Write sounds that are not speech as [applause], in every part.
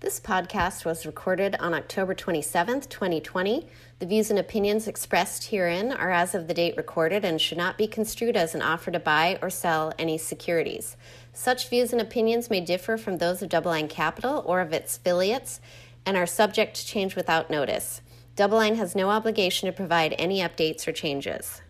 This podcast was recorded on October 27th, 2020. The views and opinions expressed herein are as of the date recorded and should not be construed as an offer to buy or sell any securities. Such views and opinions may differ from those of DoubleLine Capital or of its affiliates and are subject to change without notice. DoubleLine has no obligation to provide any updates or changes.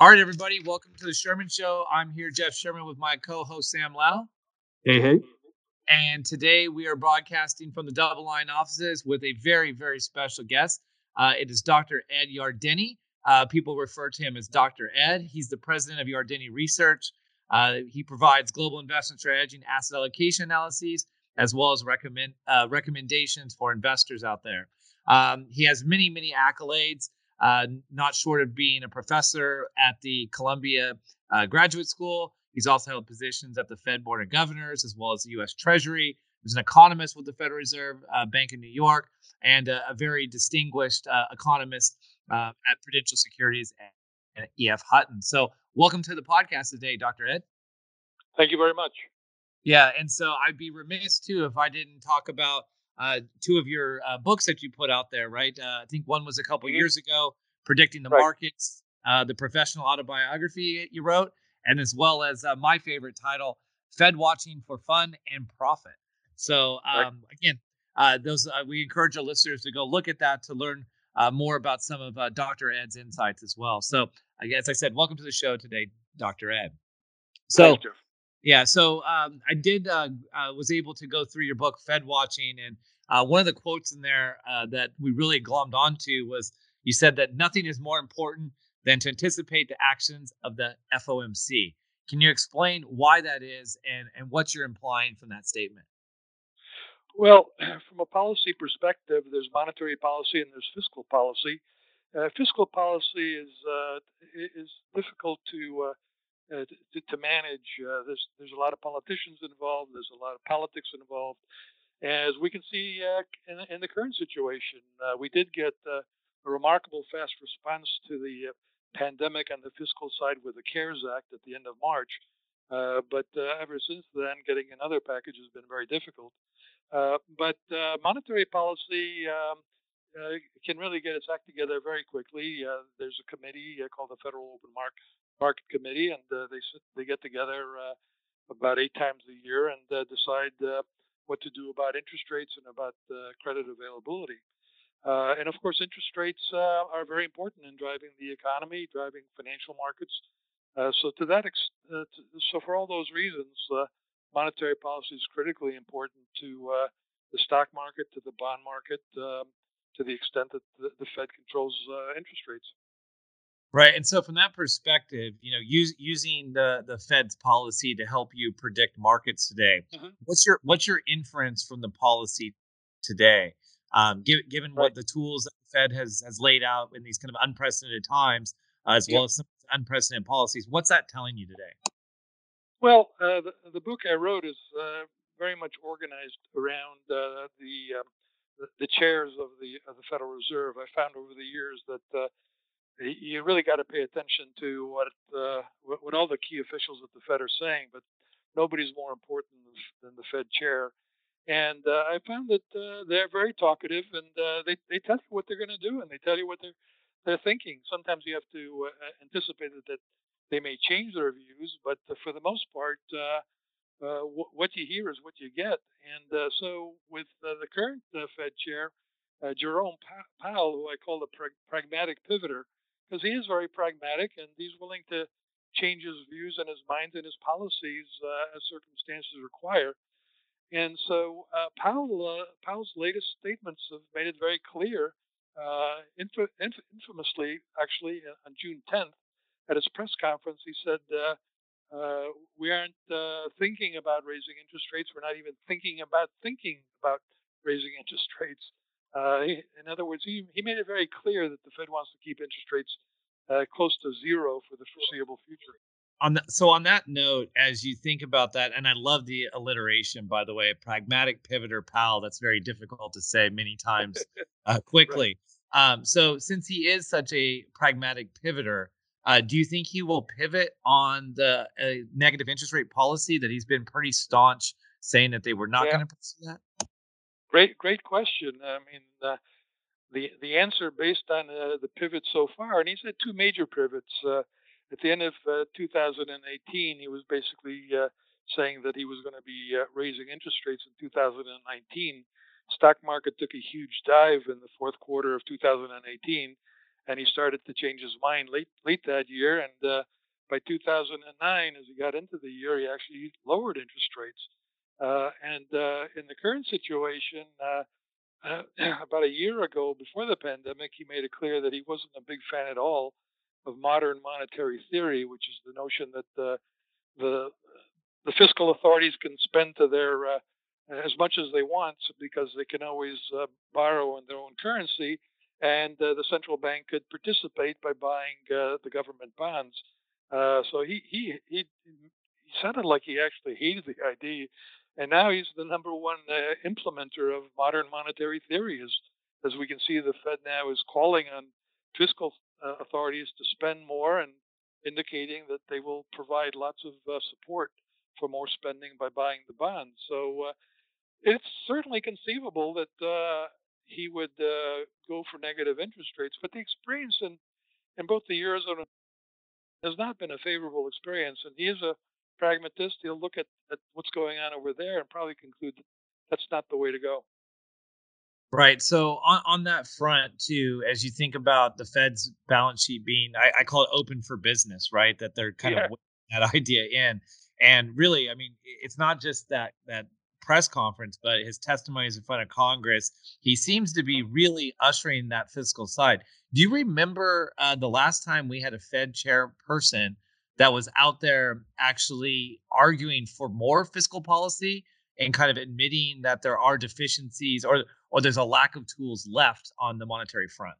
All right, everybody, welcome to the Sherman Show. I'm here, Jeff Sherman, with my co-host Sam Lau. Hey, hey. And today we are broadcasting from the DoubleLine offices with a very, very special guest. Uh, it is Dr. Ed Yardeni. Uh, people refer to him as Dr. Ed. He's the president of Yardeni Research. Uh, he provides global investment strategy and asset allocation analyses, as well as recommend uh, recommendations for investors out there. Um, he has many, many accolades uh, not short of being a professor at the Columbia uh, Graduate School. He's also held positions at the Fed Board of Governors as well as the U.S. Treasury. He's an economist with the Federal Reserve uh, Bank of New York and a, a very distinguished uh, economist uh, at Prudential Securities and, and EF Hutton. So, welcome to the podcast today, Dr. Ed. Thank you very much. Yeah, and so I'd be remiss too if I didn't talk about uh, two of your uh, books that you put out there, right? Uh, I think one was a couple mm-hmm. years ago, predicting the right. markets, uh, the professional autobiography you wrote, and as well as uh, my favorite title, Fed Watching for Fun and Profit. So um, right. again, uh, those we encourage our listeners to go look at that to learn more about some of Dr. Ed's insights as well. So, as I said, welcome to the show today, Dr. Ed. So. Yeah, so um, I did uh, uh, was able to go through your book, Fed Watching, and uh, one of the quotes in there uh, that we really glommed onto was you said that nothing is more important than to anticipate the actions of the FOMC. Can you explain why that is and, and what you're implying from that statement? Well, [clears throat] from a policy perspective, there's monetary policy and there's fiscal policy. Uh, fiscal policy is uh, is difficult to uh, to, to, manage. Uh, there's there's a lot of politicians involved. There's a lot of politics involved. As we can see uh, in, in, the current situation, uh, we did get uh, a remarkable fast response to the pandemic on the fiscal side with the CARES Act at the end of March. but ever since then, getting another package has been very difficult. but monetary policy. Um, uh, can really get its act together very quickly. Uh, there's a committee uh, called the Federal Open Market market committee, and uh, they they get together uh, about eight times a year and uh, decide what to do about interest rates and about credit availability. and of course, interest rates are very important in driving the economy, driving financial markets. so to that, ex- to, so for all those reasons, monetary policy is critically important to the stock market, to the bond market, um, to the extent that the, the Fed controls uh, interest rates. Right. And so from that perspective, you know, use, using the the Fed's policy to help you predict markets today, mm-hmm. what's your what's your inference from the policy today? Um, given given right. what the tools that the Fed has has laid out in these kind of unprecedented times, uh, as well as some unprecedented policies, what's that telling you today? Well, uh, the, the book I wrote is uh, very much organized around uh, the, um, the, the chairs of the of the Federal Reserve. I found over the years that uh, you really got to pay attention to what, uh, what, all the key officials at the Fed are saying, but nobody's more important than the Fed chair. And uh, I found that uh, they're very talkative, and uh, they they tell you what they're going to do, and they tell you what they're they're thinking. Sometimes you have to uh, anticipate that, they may change their views, but for the most part, uh, w- what you hear is what you get. And so, with the current Fed chair, Jerome Powell, who I call the pra- pragmatic pivoter, because he is very pragmatic and he's willing to change his views and his mind and his policies uh, as circumstances require. And so uh, Powell, uh, Powell's latest statements have made it very clear, uh, inf- inf- infamously, actually, uh, on June 10th at his press conference, he said, uh, We aren't thinking about raising interest rates. We're not even thinking about thinking about raising [laughs] interest rates. Uh, in other words, he, he made it very clear that the Fed wants to keep interest rates uh, close to zero for the foreseeable future. On the, so on that note, as you think about that, and I love the alliteration, by the way, pragmatic pivoter Powell. That's very difficult to say many times [laughs] uh, quickly. right. um, so since he is such a pragmatic pivoter, uh, do you think he will pivot on the uh, negative interest rate policy that he's been pretty staunch saying that they were not yeah. going to pursue that? Great, great question. I mean, uh, the the answer based on uh, the pivot so far, and he's had two major pivots. Uh, at the end of uh, 2018, he was basically uh, saying that he was going to be uh, raising interest rates in 2019. Stock market took a huge dive in the fourth quarter of 2018, and he started to change his mind late late that year. And by 2009, as he got into the year, he actually lowered interest rates. Uh, and uh, in the current situation, [clears throat] about a year ago, before the pandemic, he made it clear that he wasn't a big fan at all of modern monetary theory, which is the notion that the the, fiscal authorities can spend to their uh, as much as they want because they can always uh, borrow in their own currency, and uh, the central bank could participate by buying uh, the government bonds. Uh, so he, he he he sounded like he actually hated the idea, and now he's the number one uh, implementer of modern monetary theory. As as we can see, the Fed now is calling on fiscal uh, authorities to spend more and indicating that they will provide lots of uh, support for more spending by buying the bonds. So uh, it's certainly conceivable that uh, he would uh, go for negative interest rates, but the experience in, in both the Eurozone has not been a favorable experience. And he is a pragmatist. He'll look at, at what's going on over there and probably conclude that that's not the way to go. Right. So on, on that front too, as you think about the Fed's balance sheet being, I, I call it open for business, right? That they're kind yeah. of that [laughs] idea in. And really, I mean, it's not just that that press conference, but his testimonies in front of Congress. He seems to be really ushering that fiscal side. Do you remember uh, the last time we had a Fed chairperson that was out there actually arguing for more fiscal policy and kind of admitting that there are deficiencies or or there's a lack of tools left on the monetary front?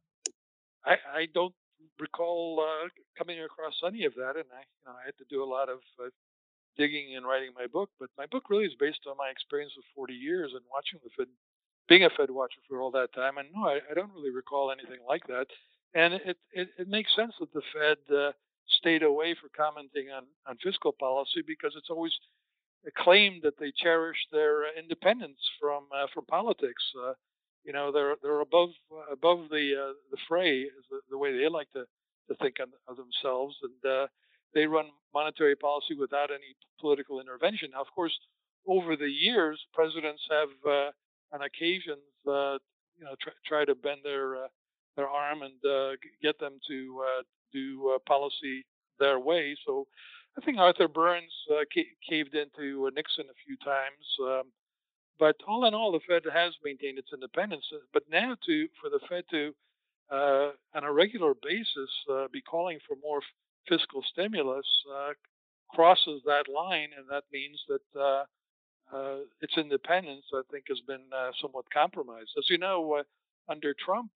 I, I don't recall uh, coming across any of that, and I, you know, I had to do a lot of uh, digging and writing my book. But my book really is based on my experience of 40 years and watching the Fed, being a Fed watcher for all that time. And no, I, I don't really recall anything like that. And it it, it makes sense that the Fed uh, stayed away for commenting on on fiscal policy because it's always claimed that they cherish their uh, independence from uh, from politics. Uh, you know, they're they're above above the uh, the fray, is the, the, way they like to to think of themselves, and uh, they run monetary policy without any political intervention. Now, of course, over the years, presidents have uh, on occasions, you know, try to bend their their arm and get them to do policy their way. So I think Arthur Burns uh, ca- caved into uh, Nixon a few times. Um, but all in all, the Fed has maintained its independence. Uh, but now, to for the Fed to, uh, on a regular basis, uh, be calling for more fiscal stimulus uh, crosses that line, and that means that its independence, I think, has been somewhat compromised. As you know, under Trump,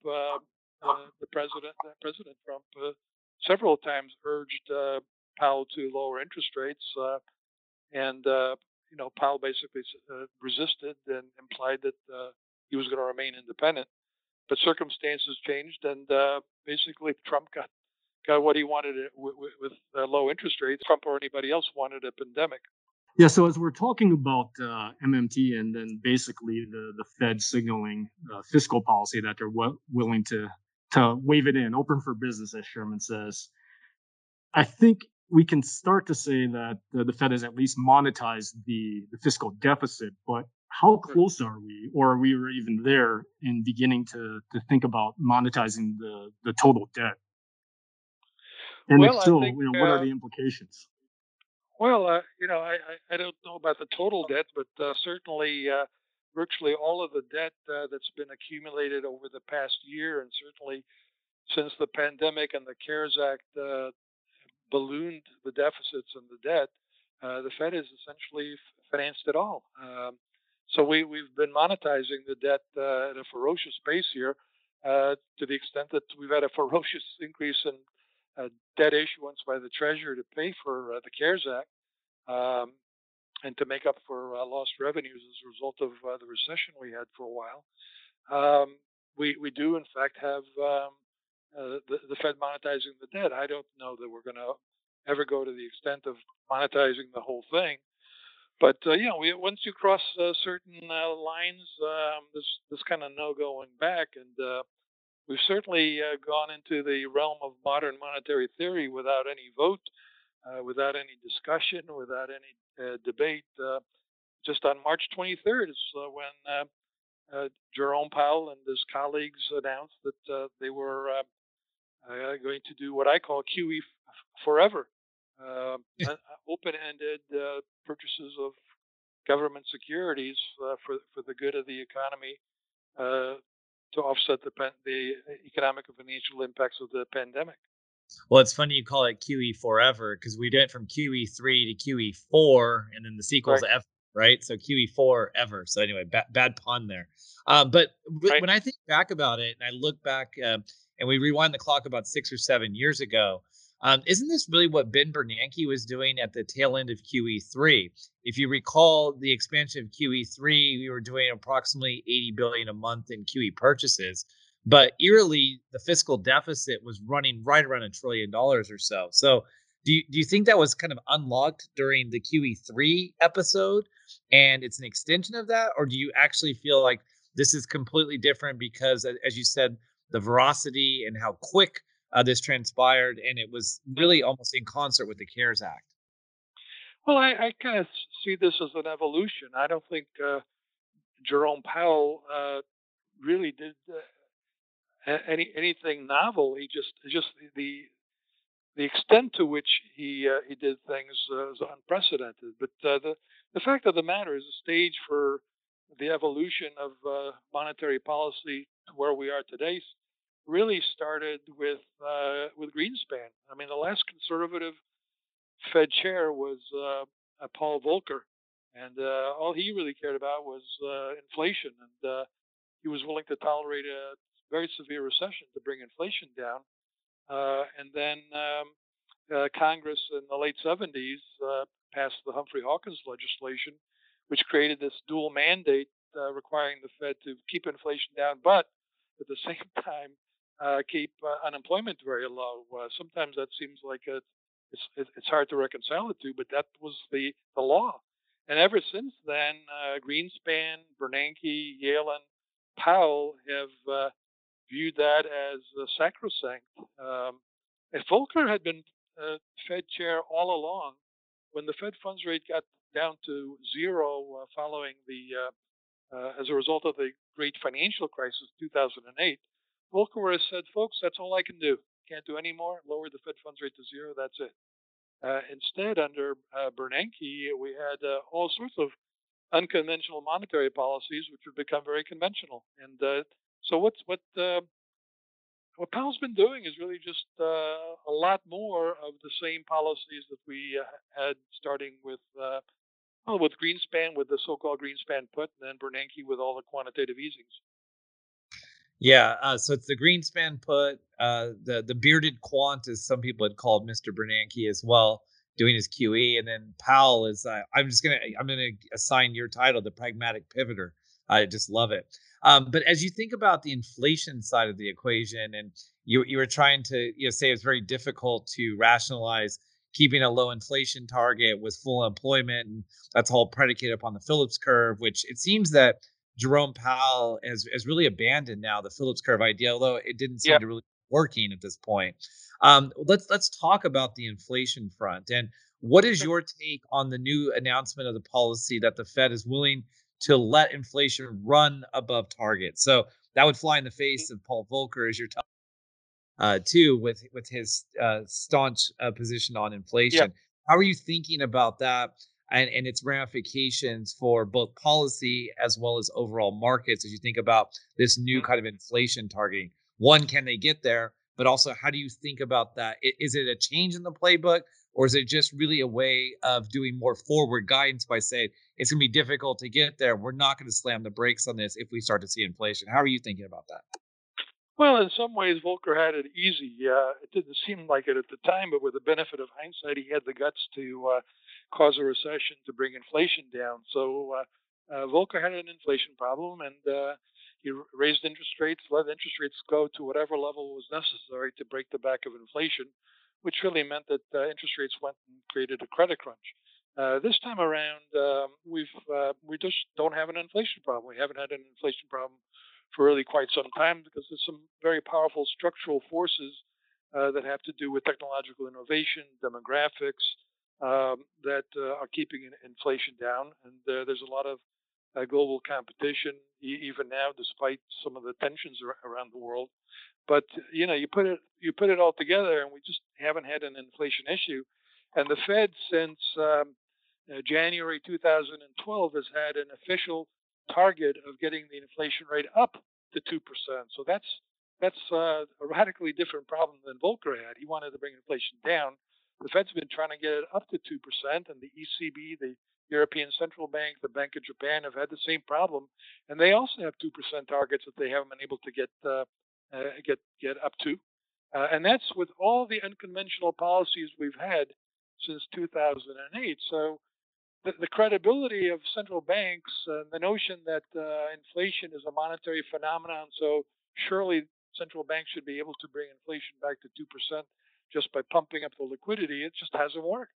the president, President Trump, several times urged Powell to lower interest rates, uh, and uh, you know Powell basically uh, resisted and implied that he was going to remain independent. But circumstances changed, and basically Trump got got what he wanted with, with uh, low interest rates. Trump or anybody else wanted a pandemic. Yeah. So as we're talking about uh, MMT and then basically the the Fed signaling uh, fiscal policy that they're w- willing to to wave it in, open for business, as Sherman says. I think we can start to say that the, the Fed has at least monetized the, the fiscal deficit, but how close are we, or are we even there in beginning to, to think about monetizing the, the total debt? And well, if so, think, you know, what uh, are the implications? Well, uh, you know, I, I, don't know about the total debt, but uh, certainly uh, virtually all of the debt uh, that's been accumulated over the past year, and certainly since the pandemic and the CARES Act uh, ballooned the deficits and the debt, uh, the Fed has essentially financed it all. Um, so we, we've been monetizing the debt uh, at a ferocious pace here uh, to the extent that we've had a ferocious [laughs] increase in uh, debt issuance by the Treasury to pay for the CARES Act um, and to make up for uh, lost revenues as a result of uh, the recession we had for a while. Um, we we do in fact have um, uh, the, the Fed monetizing the debt. I don't know that we're going to ever go to the extent of monetizing the whole thing. But uh, you know, we, once you cross uh, certain uh, lines, um, there's there's kind of no going back, and we've certainly gone into the realm of modern monetary theory without any vote, uh, without any discussion, without any debate. just on March 23rd is when Jerome Powell and his colleagues announced that they were going to do what I call QE forever, uh, open-ended uh, purchases of government securities uh, for for the good of the economy uh, to offset the the economic and financial impacts of the pandemic. Well, it's funny you call it QE forever because we went from QE three to QE four, and then the sequel's right. F, right? So QE four ever. So anyway, bad, bad pun there. Um, but right. when I think back about it, and I look back, uh, and we rewind the clock about six or seven years ago, um, isn't this really what Ben Bernanke was doing at the tail end of QE3? If you recall the expansion of QE3, we were doing approximately 80 billion a month in QE purchases, but eerily, the fiscal deficit was running right around a trillion dollars or so. So, do you, do you think that was kind of unlocked during the QE3 episode and it's an extension of that? Or do you actually feel like this is completely different because, as you said, the veracity and how quick uh, this transpired, and it was really almost in concert with the CARES Act. Well, I, I kind of see this as an evolution. I don't think uh, Jerome Powell uh, really did uh, any anything novel. He just just the the extent to which he uh, he did things uh, is unprecedented. But the the fact of the matter is, the stage for the evolution of monetary policy to where we are today really started with uh, with Greenspan. I mean, the last conservative Fed chair was uh, uh Paul Volcker, and uh, all he really cared about was uh, inflation, and he was willing to tolerate a very severe recession to bring inflation down. and then um, Congress in the late 70s passed the Humphrey Hawkins legislation, which created this dual mandate requiring the Fed to keep inflation down, but at the [laughs] same time uh, keep uh, unemployment very low. Uh, sometimes that seems like a, it's it's hard to reconcile the two, but that was the the law. And ever since then, uh, Greenspan, Bernanke, Yellen, Powell have uh, viewed that as sacrosanct. Um, if Volcker had been uh, Fed chair all along, when the Fed funds rate got down to zero following the as a result of the great financial crisis, 2008, Volcker said, folks, that's all I can do. Can't do any more. Lower the Fed funds rate to zero. That's it. Uh, instead, under uh, Bernanke, we had uh, all sorts of unconventional monetary policies, which have become very conventional. And uh, so, what's what uh, what Powell's been doing is really just uh, a lot more of the same policies that we had, starting with well, with Greenspan, with the so-called Greenspan put, and then Bernanke with all the quantitative easings. Yeah, uh, so it's the Greenspan put, uh, the the bearded quant, as some people had called Mr. Bernanke as well, doing his QE, and then Powell is. Uh, I'm just gonna I'm gonna assign your title, the pragmatic pivoter. I just love it. Um, but as you think about the inflation side of the equation, and you you were trying to you know say it's very difficult to rationalize keeping a low inflation target with full employment, and that's all predicated upon the Phillips curve, which it seems that Jerome Powell has, has really abandoned now the Phillips curve idea, although it didn't seem yeah. to really be working at this point. Um, let's let's talk about the inflation front and what is your take on the new announcement of the policy that the Fed is willing to let inflation run above target? So that would fly in the face of Paul Volcker, as you're talking uh, too, with with his uh, staunch uh, position on inflation. How are you thinking about that? and, and its ramifications for both policy as well as overall markets as you think about this new mm-hmm. kind of inflation targeting. One, can they get there? But also, how do you think about that? Is it a change in the playbook, or is it just really a way of doing more forward guidance by saying it's going to be difficult to get there? We're not going to slam the brakes on this if we start to see inflation. How are you thinking about that? Well, in some ways, Volcker had it easy. Uh, it didn't seem like it at the time, but with the benefit of hindsight, he had the guts to uh, cause a recession to bring inflation down. So uh, uh Volcker had an inflation problem, and uh, he raised interest rates, let interest rates go to whatever level was necessary to break the back of inflation, which really meant that uh, interest rates went and created a credit crunch. this time around, um, we've we just don't have an inflation problem. We haven't had an inflation problem for really quite some time because there's some very powerful structural forces uh, that have to do with technological innovation, demographics, um, that uh, are keeping inflation down. And uh, there's a lot of uh, global competition e- even now, despite some of the tensions ar- around the world. But you know, you put it you put it all together, and we just haven't had an inflation issue. And the Fed, since um, uh, January 2012, has had an official target of getting the inflation rate up to two percent. So that's that's uh, a radically different problem than Volcker had. He wanted to bring inflation down. The Fed's been trying to get it up to two percent, and the ECB, the European Central Bank, the Bank of Japan have had the same problem, and they also have two percent targets that they haven't been able to get uh, uh, get get up to. Uh, and that's with all the unconventional policies we've had since 2008. So the, the credibility of central banks, uh, the notion that uh, inflation is a monetary phenomenon, so surely central banks should be able to bring inflation back to 2% just by pumping up the liquidity, it just hasn't worked.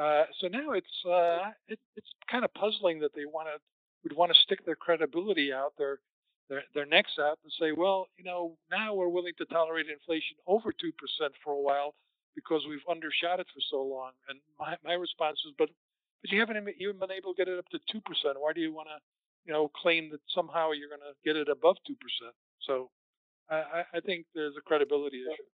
Uh, so now it's uh, it, it's kind of puzzling that they want to would want to stick their credibility out, their, their their necks out, and say, well, you know, now we're willing to tolerate inflation over two percent for a while because we've undershot it for so long. And my my response is, but but you haven't even been able to get it up to two percent. Why do you want to, you know, claim that somehow you're going to get it above two percent? So I, I think there's a credibility issue.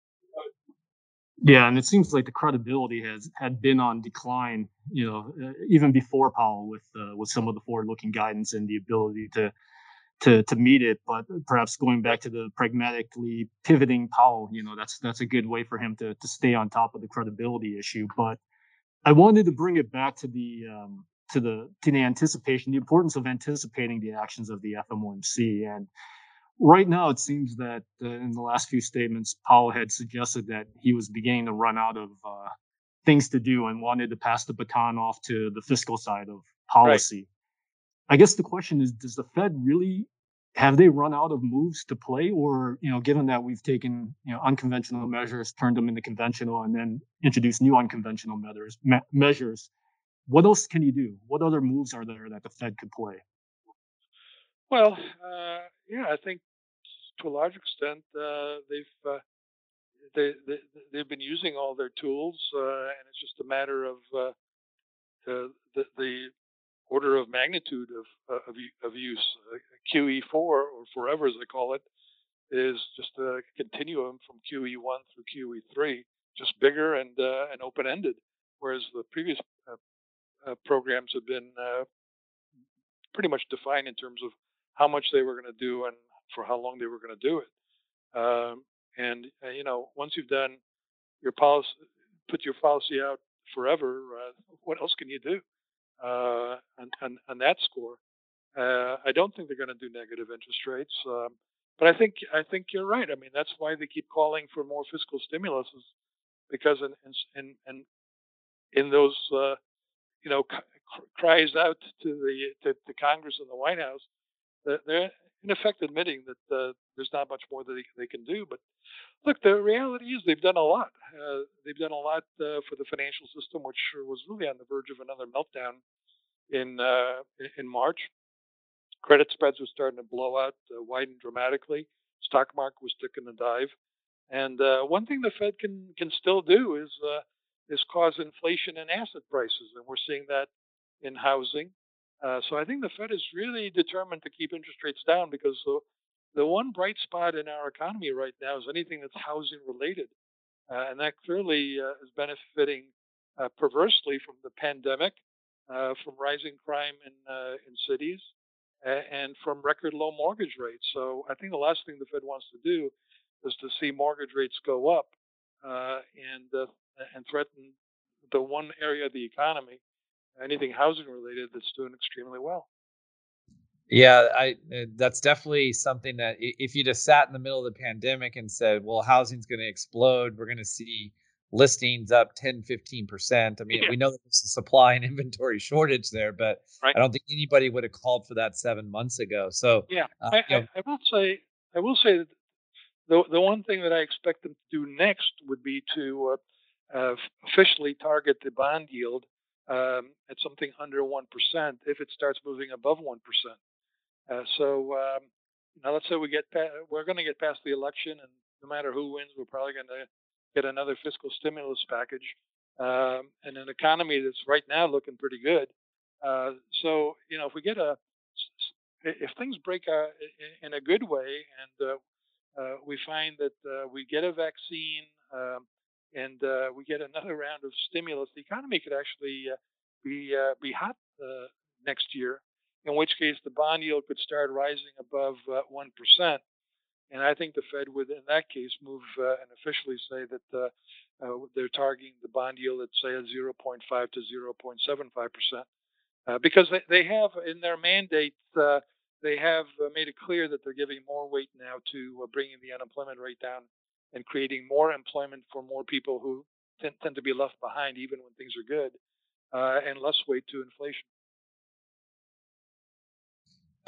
Yeah, and it seems like the credibility has had been on decline, you know, uh, even before Powell with uh, with some of the forward-looking guidance and the ability to to to meet it. But perhaps going back to the pragmatically pivoting Powell, you know, that's that's a good way for him to to stay on top of the credibility issue. But I wanted to bring it back to the um, to the to the anticipation, the importance of anticipating the actions of the FOMC. And right now, it seems that uh, in the last few statements, Powell had suggested that he was beginning to run out of uh, things to do and wanted to pass the baton off to the fiscal side of policy. Right. I guess the question is: Does the Fed really have they run out of moves to play or you know given that we've taken you know unconventional measures turned them into conventional and then introduced new unconventional measures me- measures what else can you do what other moves are there that the fed could play well uh, yeah i think to a large extent uh, they've uh, they, they they've been using all their tools uh, and it's just a matter of uh, the, the the order of magnitude of uh, of, of use. Uh, QE4 or forever as they call it is just a continuum from QE1 through QE3, just bigger and and open ended, whereas the previous programs have been pretty much defined in terms of how much they were going to do and for how long they were going to do it. Um, and you know, once you've done your policy, put your policy out forever, what else can you do? uh, on, that score. Uh, I don't think they're going to do negative interest rates, um, but I think I think you're right. I mean, that's why they keep calling for more fiscal stimulus, because in in in, in those uh, you know c- cries out to the to, to, Congress and the White House, they're in effect admitting that uh, there's not much more that they, they, can do. But look, the reality is they've done a lot. Uh, they've done a lot uh, for the financial system, which was really on the verge of another meltdown in uh, in March. Credit spreads were starting to blow out, uh, widen dramatically. Stock market was taking a dive. And uh, one thing the Fed can can still do is is cause inflation in asset prices, and we're seeing that in housing. Uh, so I think the Fed is really determined to keep interest rates down because the, the one bright spot in our economy right now is anything that's housing related. Uh, and that clearly uh, is benefiting uh, perversely from the pandemic, uh, from rising crime in, in cities, and from record low mortgage rates. So I think the last thing the Fed wants to do is to see mortgage rates go up and, and threaten the one area of the economy anything housing related that's doing extremely well. Yeah, I uh, that's definitely something that if you just sat in the middle of the pandemic and said, "Well, housing's going to explode. We're going to see listings up 10, 15%." I mean, yeah. we know that there's a supply and [laughs] inventory shortage there, but right. I don't think anybody would have called for that 7 months ago. So, yeah. Uh, I, I, I, will say I will say that the the one thing that I expect them to do next would be to uh, uh, officially target the bond yield um, at something under 1% if it starts moving above 1%. Uh, so um, now let's say we get pa- we're going to get past the election, and no matter who wins, we're probably going to get another fiscal stimulus package um, and an economy that's right now looking pretty good. Uh, so you know, if we get a if things break uh, in a good way, and uh, uh, we find that uh, we get a vaccine um, and we get another [laughs] round of stimulus, the economy could actually be be hot next year in which case the bond yield could start rising above uh, 1%. And I think the Fed would, in that case, move uh, and officially say that uh, uh they're targeting the bond yield at, say, 0.5 to 0.75%. Uh, because they, they have in their mandate, uh, they have made it clear that they're giving more weight now to bringing the unemployment rate down and creating more employment for more people who tend, tend to be left behind even when things are good, and less weight to inflation.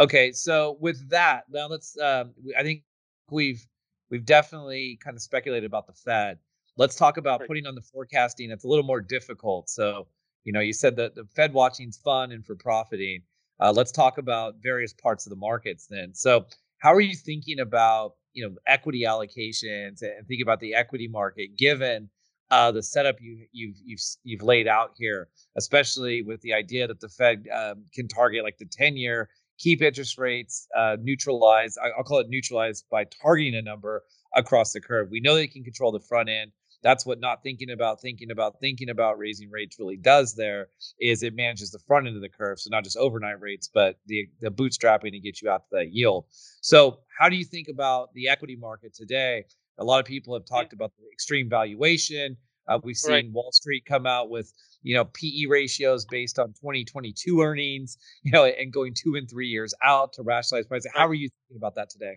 Okay, so with that, now let's. Um, I think we've we've definitely kind of speculated about the Fed. Let's talk about right. putting on the forecasting. It's a little more difficult. So you know, you said that the Fed watching is fun and for profiting. Uh, let's talk about various parts of the markets then. So how are you thinking about you know equity allocations and think about the equity market given uh, the setup you, you've you've you've laid out here, especially with the idea that the Fed um, can target like the ten year keep interest rates uh, neutralized. I'll call it neutralized by targeting a number across the curve. We know they can control the front end. That's what not thinking about, thinking about, thinking about raising rates really does. There is it manages the front end of the curve, so not just overnight rates, but the the bootstrapping to get you out to that yield. So, how do you think about the equity market today? A lot of people have talked about the extreme valuation. Uh, we've seen right. Wall Street come out with you know PE ratios based on 2022 earnings, [laughs] you know, and going two and three years out to rationalize pricing. How are you thinking about that today?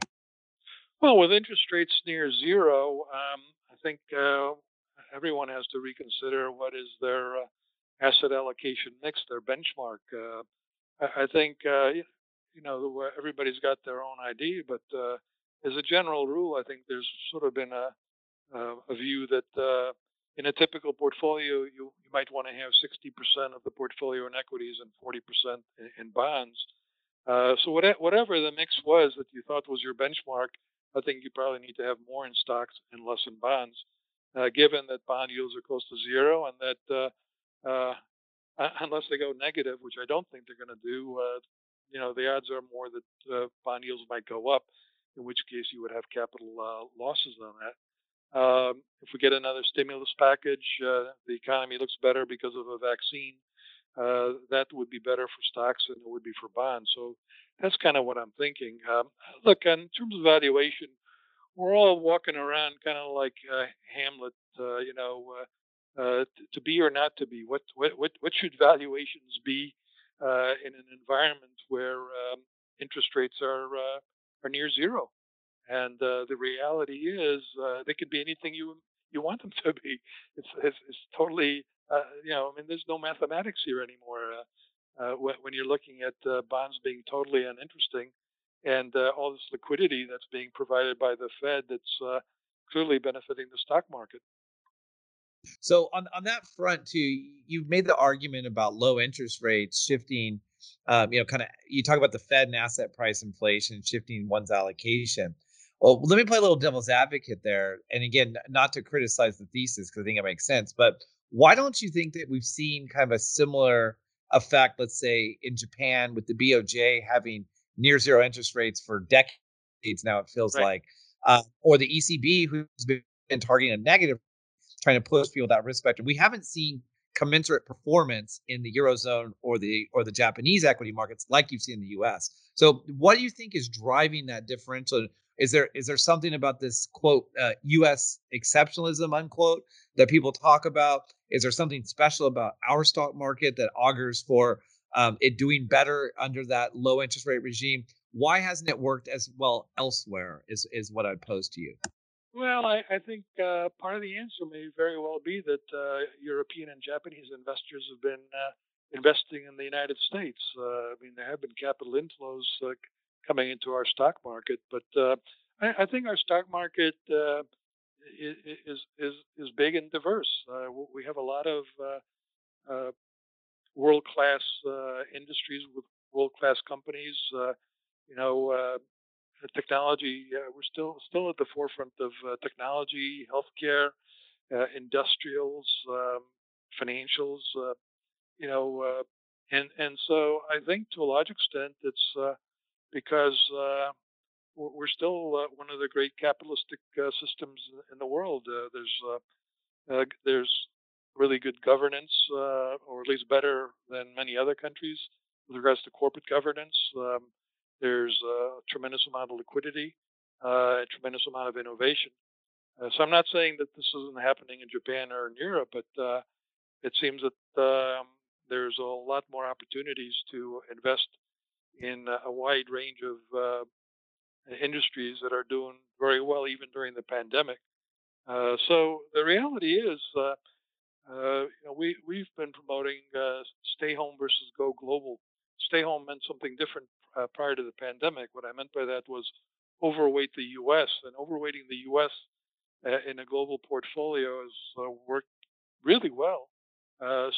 Well, with interest rates near zero, um, think uh, everyone has to reconsider what is their uh, asset allocation mix, their benchmark. Uh, I, I, think uh, you know everybody's got their own idea, but uh, as a general rule, I think there's sort of been a a view that in a typical portfolio, you, you might want to have 60% of the portfolio in equities and 40% in, in bonds. Uh, so what, whatever the mix was that you thought was your benchmark, I think you probably need to have more in stocks and less in bonds, uh, given that bond yields are close to zero and that uh, uh unless they go negative, which I don't think they're going to do, uh, you know, the odds are more that uh, bond yields might go up, in which case you would have capital losses on that. Um, if we get another stimulus package, the economy looks better because of a vaccine. Uh, that would be better for stocks than it would be for bonds. So that's kind of what I'm thinking. Um, look, in terms of valuation, we're all walking around kind of like uh, Hamlet, uh, you know, uh, uh, to be or not to be. What what what, should valuations be in an environment where um, interest rates are are near zero? And uh, the reality is, uh, they could be anything you you want them [laughs] to be. It's it's, it's totally, uh, you know, I mean, there's no mathematics here anymore. Uh, uh, when, when, you're looking at uh, bonds being totally uninteresting, and all this liquidity that's being provided by the Fed, that's clearly benefiting the stock market. So on on that front too, you've made the argument about low interest rates shifting. Um, you know, kind of you talk about the Fed and asset price inflation shifting one's allocation. Well, let me play a little devil's advocate there. And again, not to criticize the thesis because I think it makes sense, but why don't you think that we've seen kind of a similar effect, let's say in Japan with the BOJ having near zero interest rates for decades now, it feels right. like, uh, or the ECB who's been targeting a negative, trying to push people that risk spectrum. We haven't seen commensurate performance in the eurozone or the or the Japanese equity markets like you've seen in the US. So what do you think is driving that differential is there is there something about this quote uh, U.S. exceptionalism unquote that people talk about? Is there something special about our stock market that augurs for um, it doing better under that low interest rate regime. Why hasn't it worked as well elsewhere? Is is what I'd pose to you. Well, I, I think uh, part of the answer may very well be that uh, European and Japanese investors have been uh, investing in the United States. Uh, I mean, there have been capital inflows coming into our stock market, but uh, I, I, think our stock market is is is big and diverse. we have a lot of world class industries with world class companies. you know technology. Uh, we're still still at the forefront of uh, technology, healthcare, uh, industrials, um, financials. Uh, you know, uh, and and so I think to a large extent it's uh, because we're still one of the great capitalistic systems in the world. there's there's really good governance, or at least better than many other countries with regards to corporate governance. Um, there's a tremendous amount of liquidity, uh, a tremendous amount of innovation. Uh, so I'm not saying that this isn't happening in Japan or in Europe, but uh, it seems that um, there's a lot more opportunities to invest in a wide range of uh, industries that are doing very well even during the pandemic. Uh, so the reality is, uh, you know, we we've been promoting stay home versus go global. Stay home meant something different prior to the pandemic. What I meant by that was overweight the U.S. and overweighting the U.S. Uh, in a global portfolio has uh, worked really well uh,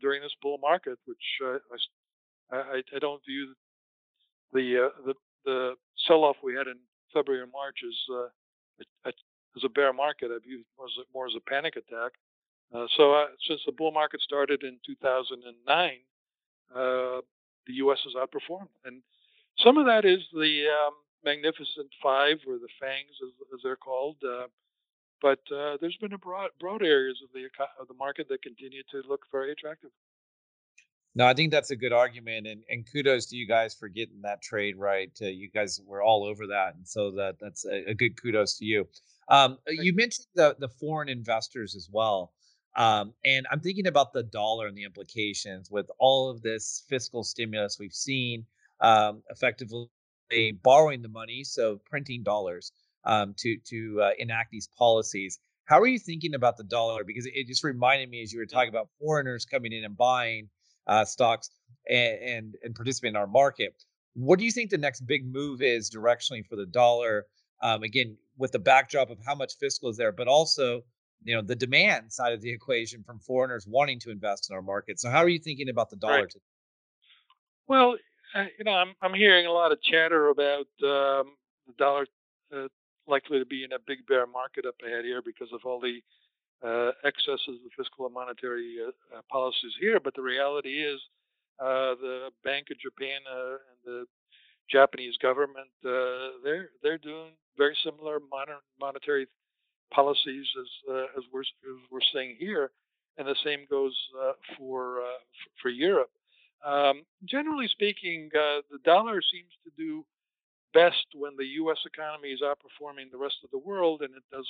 during this bull market, which uh, I, I, don't view the the, the sell-off we had in February and March as as a bear market. I view more as a, more as a panic attack. so since the bull market started in 2009, the U.S. has outperformed, and some of that is the um, Magnificent Five or the Fangs, as, as they're called. Uh, but uh, there's been a broad, broad areas of the of the market that continue to look very attractive. No, I think that's a good argument, and, and kudos to you guys for getting that trade right. Uh, you guys were all over that, and so that that's a, a good kudos to you. Um, you mentioned the the foreign investors as well, um, and I'm thinking about the dollar and the implications with all of this fiscal stimulus we've seen um, effectively borrowing the money, so printing dollars um, to to uh, enact these policies. How are you thinking about the dollar? Because it just reminded me as you were talking about foreigners coming in and buying uh, stocks and, and and participating in our market. What do you think the next big move is directionally for the dollar? Um, again, with the backdrop of how much fiscal is there, but also you know the demand side of the equation from foreigners wanting to invest in our market. So, how are you thinking about the dollar? Right. Well, uh, you know, I'm I'm hearing a lot of chatter about um, the dollar uh, likely to be in a big bear market up ahead here because of all the uh, excesses of fiscal and monetary uh, uh, policies here. But the reality is, uh, the Bank of Japan and the Japanese government they're they're doing very similar modern monetary policies as as we're as we're seeing here, and the same goes for for Europe. Um, generally speaking, uh, the dollar seems to do best when the U.S. economy is outperforming the rest of the world, and it does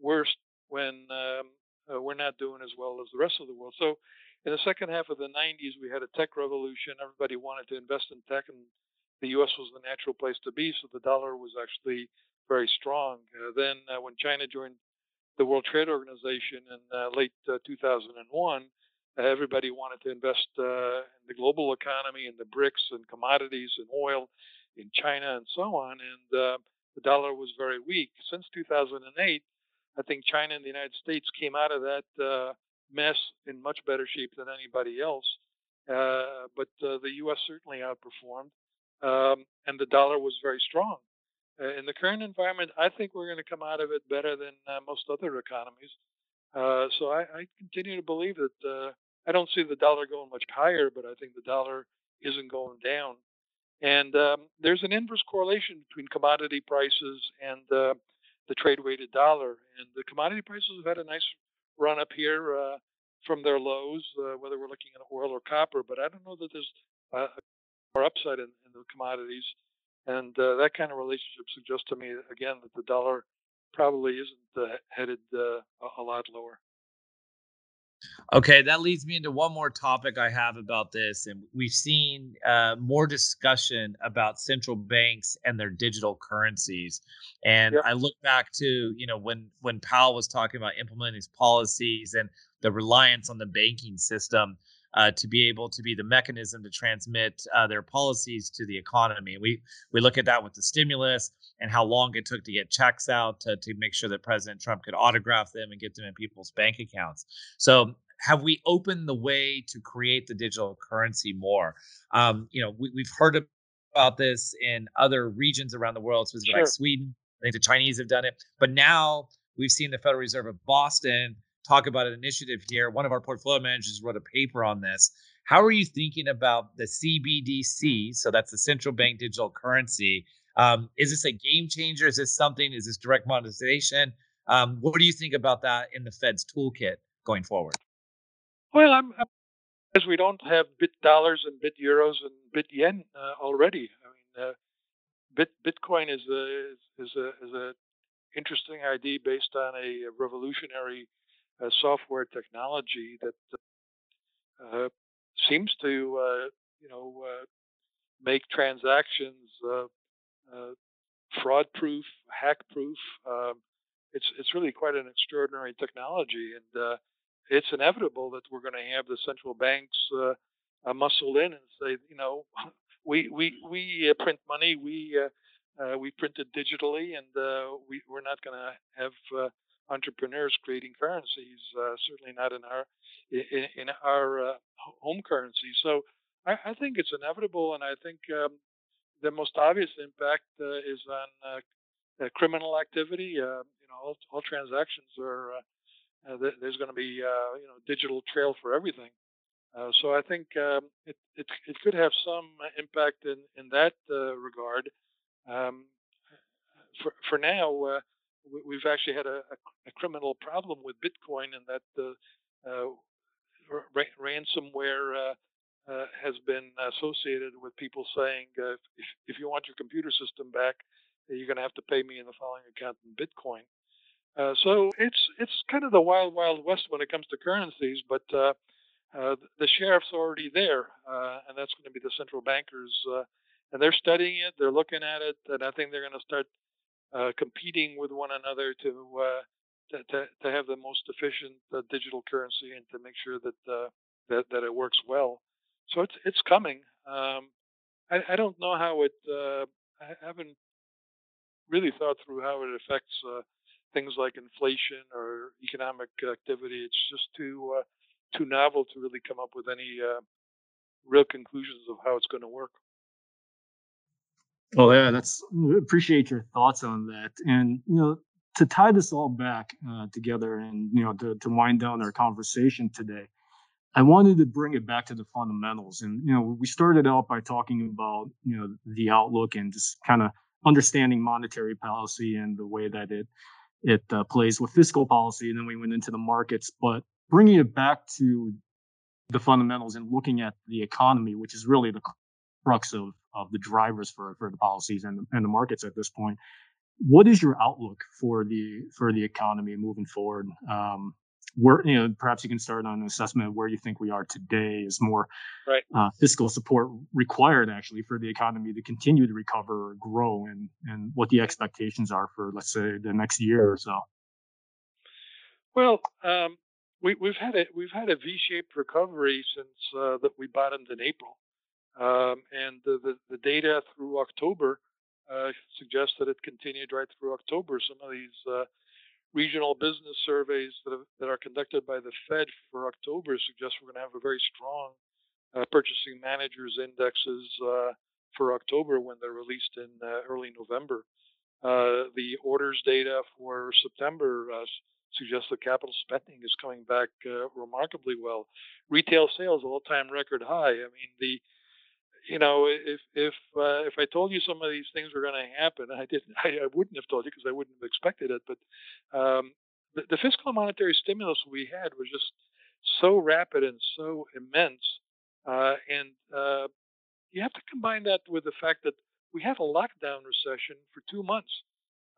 worst when um, uh, we're not doing as well as the rest of the world. So, in the second half of the 90s, we had a tech revolution. Everybody wanted to invest in tech, and the U.S. was the natural place to be. So the dollar was actually very strong. Uh, then, uh, when China joined the World Trade Organization in uh, late uh, 2001 everybody wanted to invest uh, in the global economy, in the BRICS and commodities and oil in China and so on. And uh, the dollar was very weak. Since 2008, I think China and the United States came out of that uh, mess in much better shape than anybody else. Uh, but uh, the U.S. certainly outperformed, um, and the dollar was very strong. Uh, in the current environment, I think we're going to come out of it better than most other economies. Uh, so I, I, continue to believe that uh, I don't see the dollar going much higher, but I think the dollar isn't going down. And um, there's an inverse correlation between commodity prices and uh, the trade weighted dollar. And the commodity prices have had a nice run up here uh, from their lows, uh, whether we're looking at oil or copper. But I don't know that there's more upside in, in the commodities. And that kind of relationship suggests to me, again, that the dollar probably isn't uh, headed uh, a lot lower. Okay, that leads me into one more topic I have about this, and we've seen uh, more discussion about central banks and their digital currencies. And I look back to you know when when Powell was talking about implementing his policies and the reliance on the banking system uh, to be able to be the mechanism to transmit uh, their policies to the economy. We we look at that with the stimulus and how long it took to get checks out to, to make sure that President Trump could autograph them and get them in people's bank accounts. So have we opened the way to create the digital currency more? Um, you know, we, have heard about this in other regions around the world, specifically sure. like Sweden. I think the Chinese have done it, but now we've seen the Federal Reserve of Boston talk about an initiative here. One of our portfolio managers wrote a paper on this. How are you thinking about the CBDC? So that's the central bank digital currency. Um, is this a game changer? Is this something? Is this direct monetization? Um, what do you think about that in the Fed's toolkit going forward? Well, I'm, I'm as we don't have bit dollars and bit euros and bit yen uh, already. I mean, uh, bit Bitcoin is a is a is a interesting idea based on a revolutionary software technology that uh, seems to, uh, you know, make transactions fraud-proof, hack-proof. Um, it's it's really quite an extraordinary technology, and it's inevitable that we're going to have the central banks uh, uh, muscle in and say, you know, [laughs] we we we uh, print money, we we print it digitally, and we we're not going to have entrepreneurs creating currencies, uh, certainly not in our in, in our uh, home currency. So I, I, think it's inevitable, and I think um, the most obvious impact uh, is on uh, criminal activity. Uh, you know, all, all transactions are uh, there's going to be you know digital trail for everything. so I think um, it, it, it could have some impact in in that regard. Um, for for now we've actually had a, a, criminal problem with Bitcoin, and that the uh, ra- ransomware uh, uh, has been associated with people saying, uh, if, if you want your computer system back, you're going to have to pay me in the following account in Bitcoin. Uh, so it's it's kind of the wild wild west when it comes to currencies, but uh, the sheriff's already there, and that's going to be the central bankers, and they're studying it, they're looking at it, and I think they're going to start uh, competing with one another to, uh, to, to, to have the most efficient uh, digital currency and to make sure that uh, that that it works well. So it's it's coming. Um, I, I don't know how it. Uh, I haven't really thought through how it affects things like inflation or economic activity. It's just too too novel to really come up with any real conclusions of how it's going to work. Well, yeah, that's appreciate your thoughts on that. And you know, to tie this all back uh, together and you know to, to wind down our conversation today, I wanted to bring it back to the fundamentals. And you know, we started out by talking about you know the outlook and just kind of understanding monetary policy and the way that it it uh, plays with fiscal policy. And then we went into the markets, but bringing it back to the fundamentals and looking at the economy, which is really the crux of of the drivers for for the policies and and the markets at this point. What is your outlook for the for the economy moving forward? Um, where you know perhaps you can start on an assessment of where you think we are today is more right. uh, fiscal support required actually for the economy to continue to recover or grow and and what the expectations are for let's say the next year or so well um, we, have had a we've had a v-shaped recovery since uh, that we bottomed in april um, and the, the, the, data through October uh, suggests that it continued right through October. Some of these uh, regional business surveys that, have, that, are conducted by the Fed for October suggest we're going to have a very strong uh, purchasing managers indexes uh, for October when they're released in uh, early November. Uh, the orders data for September suggests that capital spending is coming back remarkably well. Retail sales all-time record high. I mean the you know, if if uh, if I told you some of these things were going to happen, I didn't. [laughs] I, I, wouldn't have told you because I wouldn't have expected it. But um, the, the, fiscal and monetary stimulus we had was just so rapid and so immense, uh, and uh, you have to combine that with the fact that we had a lockdown recession for two months,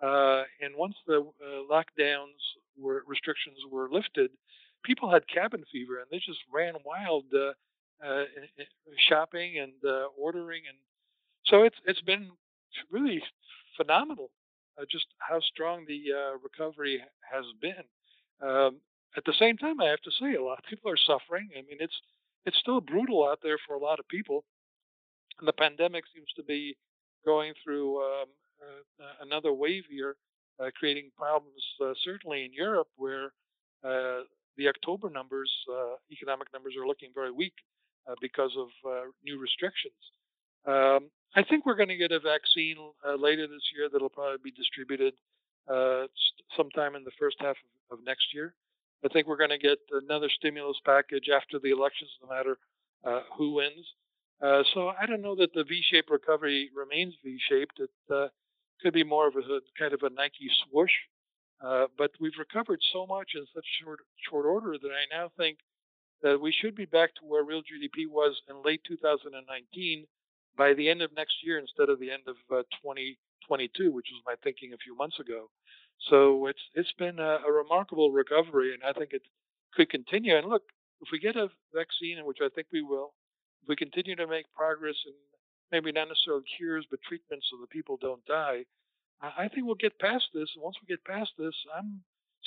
uh, and once the uh, lockdowns were restrictions were lifted, people had cabin fever and they just ran wild uh, shopping and uh, ordering, and so it's it's been really phenomenal. Uh, just how strong the uh, recovery has been. Um, at the same time, I have to say, a lot of people are suffering. I mean, it's it's still brutal out there for a lot of people, and the pandemic seems to be going through um, uh, another wave here, uh, creating problems certainly in Europe, where the October numbers, economic numbers, are looking very weak uh, because of new restrictions. Um, I think we're going to get a vaccine later this year that'll probably be distributed sometime in the first half of, of next year. I think we're going to get another stimulus package after the elections, no matter uh, who wins. Uh, so I don't know that the V-shaped recovery remains V-shaped. It uh, could be more of a kind of a Nike swoosh. Uh, but we've recovered so much in such short short order that I now think that we should be back to where real GDP was in late 2019 by the end of next year instead of the end of 2022, uh, which was my thinking a few months ago. So it's it's been a, a remarkable recovery, and I think it could continue. And look, if we get a vaccine, which I think we will, if we continue to make progress in maybe not necessarily cures, but treatments so that people don't die, I think we'll get past this. And once we get past this, I'm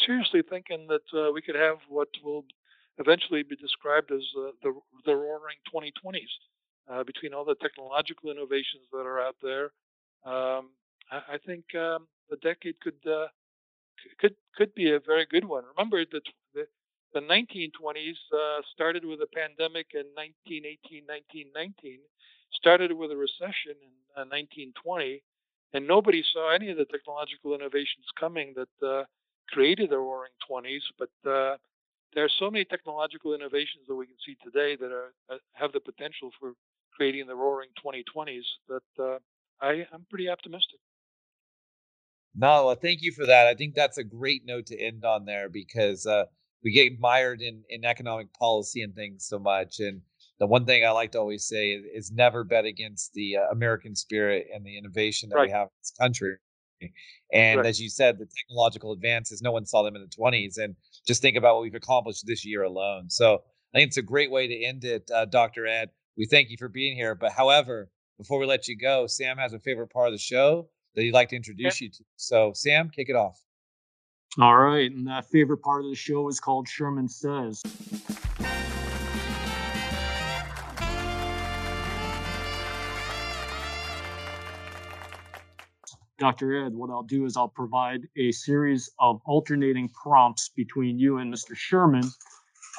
seriously thinking that uh, we could have what will eventually be described as uh, the the roaring 2020s. Uh, between all the technological innovations that are out there, um, I, I, think um, the decade could uh, could could be a very good one. Remember that the, the 1920s uh, started with a pandemic in 1918, 1919, started with a recession in uh, 1920, and nobody saw any of the technological innovations coming that uh, created the Roaring 20s. But uh, there are so many technological innovations that we can see today that are, uh, have the potential for creating the Roaring 2020s that uh, I, I'm pretty optimistic. No, well, thank you for that. I think that's a great note to end on there because uh, we get mired in in economic policy and things so much. And the one thing I like to always say is, is never bet against the uh, American spirit and the innovation that right. we have in this country. And right. as you said, the technological advances, no one saw them in the 20s. And just think about what we've accomplished this year alone. So I think it's a great way to end it, uh, Dr. Ed. We thank you for being here. But however, before we let you go, Sam has a favorite part of the show that he'd like to introduce you to. So, Sam, kick it off. All right. And that favorite part of the show is called Sherman Says. Dr. Ed, what I'll do is I'll provide a series of alternating prompts between you and Mr. Sherman,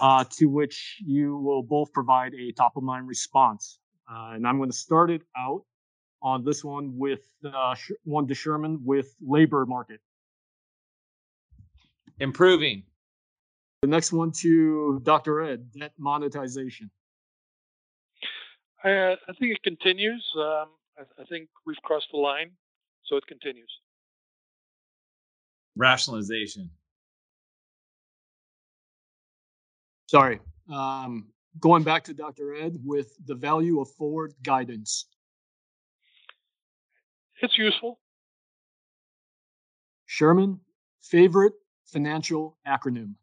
uh, to which you will both provide a top of mind response. Uh, and I'm going to start it out on this one with uh, one to Sherman with labor market. Improving. The next one to Dr. Ed, debt monetization. I, uh, I think it continues. Um, I, I think we've crossed the line, so it continues. Rationalization. Sorry. Um, going back to Dr. Ed with the value of forward guidance. It's useful. Sherman, favorite financial acronym?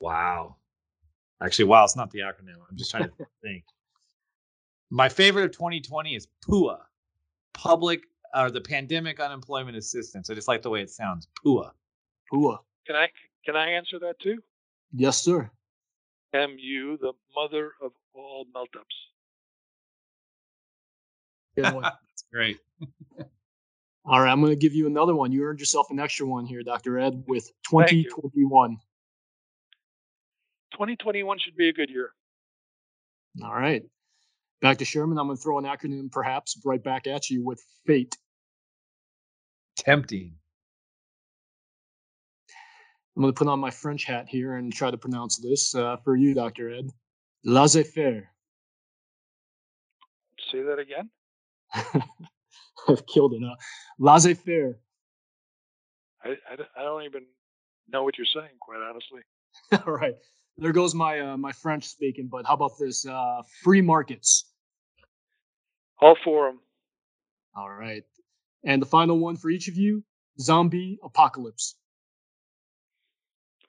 Wow. Actually, wow, it's not the acronym. I'm just trying to [laughs] think. My favorite of 2020 is PUA, Public or the Pandemic Unemployment Assistance. I just like the way it sounds. PUA. PUA. Can I can I answer that too? Yes, sir. MU, the mother of all melt-ups. [laughs] That's great. [laughs] all right, I'm going to give you another one. You earned yourself an extra one here, Dr. Ed, with 2021. 2021 should be a good year. All right. Back to Sherman. I'm going to throw an acronym perhaps right back at you with fate. Tempting. I'm going to put on my French hat here and try to pronounce this uh, for you, Dr. Ed. Laissez faire. Say that again. [laughs] I've killed it. Uh, Laissez faire. I, I, I, don't even know what you're saying, quite honestly. [laughs] All right. There goes my uh, my French speaking, but how about this? Uh, free markets. All for them. All right. And the final one for each of you zombie apocalypse.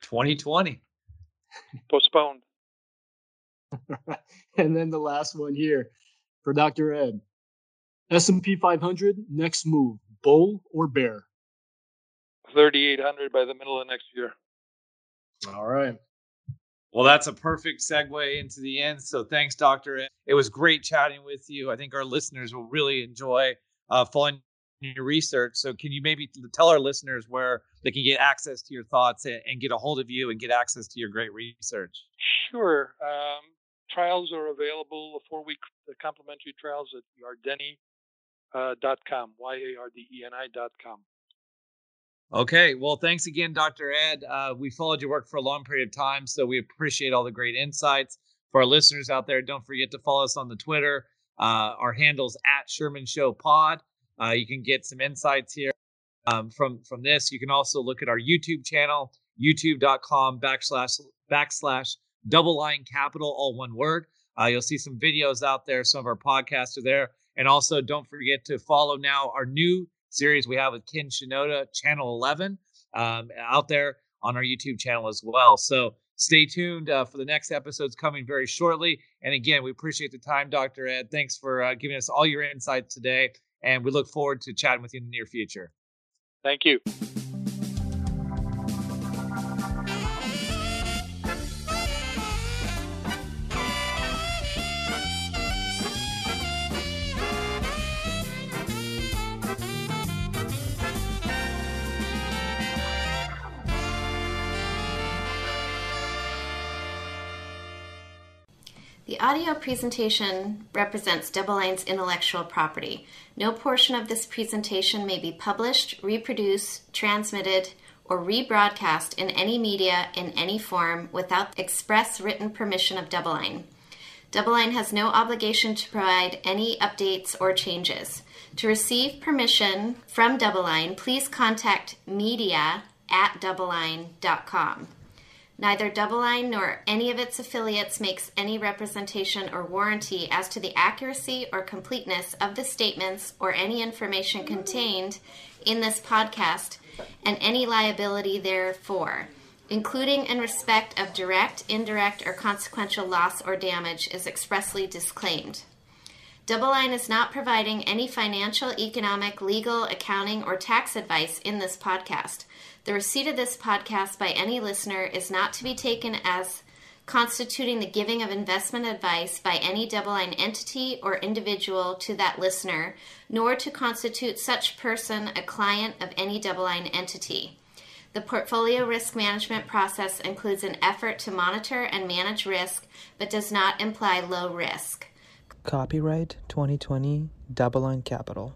2020. [laughs] Postponed. [laughs] and then the last one here for Dr. Ed. S&P 500 next move, bull or bear? 3800 by the middle of next year. All right. Well, that's a perfect segue into the end. So thanks, Doctor. It was great chatting with you. I think our listeners will really enjoy uh, following your research. So can you maybe tell our listeners where they can get access to your thoughts and, and get a hold of you and get access to your great research? Sure. Um, trials are available, four-week complimentary trials at yardeni.com, uh, Y-A-R-D-E-N-I dot com. Okay. Well, thanks again, Dr. Ed. Uh, we followed your work for a long period of time, so we appreciate all the great insights. For our listeners out there, don't forget to follow us on the Twitter. Uh, our handle's at Sherman Show Pod. Uh, you can get some insights here um, from from this. You can also look at our YouTube channel, youtube.com backslash backslash double line capital, all one word. Uh, you'll see some videos out there. Some of our podcasts are there. And also, don't forget to follow now our new series we have with Ken Shinoda, Channel 11, um, out there on our YouTube channel as well. So stay tuned uh, for the next episodes coming very shortly. And again, we appreciate the time, Dr. Ed. Thanks for uh, giving us all your insights today. And we look forward to chatting with you in the near future. Thank you. The audio presentation represents DoubleLine's intellectual property. No portion of this presentation may be published, reproduced, transmitted, or rebroadcast in any media in any form without express written permission of DoubleLine. DoubleLine has no obligation to provide any updates or changes. To receive permission from DoubleLine, please contact media at doubleline.com. Neither DoubleLine nor any of its affiliates makes any representation or warranty as to the accuracy or completeness of the statements or any information contained in this podcast and any liability therefor, including in respect of direct, indirect, or consequential loss or damage, is expressly disclaimed. DoubleLine is not providing any financial, economic, legal, accounting, or tax advice in this podcast. The receipt of this podcast by any listener is not to be taken as constituting the giving of investment advice by any DoubleLine entity or individual to that listener, nor to constitute such person a client of any DoubleLine entity. The portfolio risk management process includes an effort to monitor and manage risk, but does not imply low risk. Copyright 2020 DoubleLine Capital.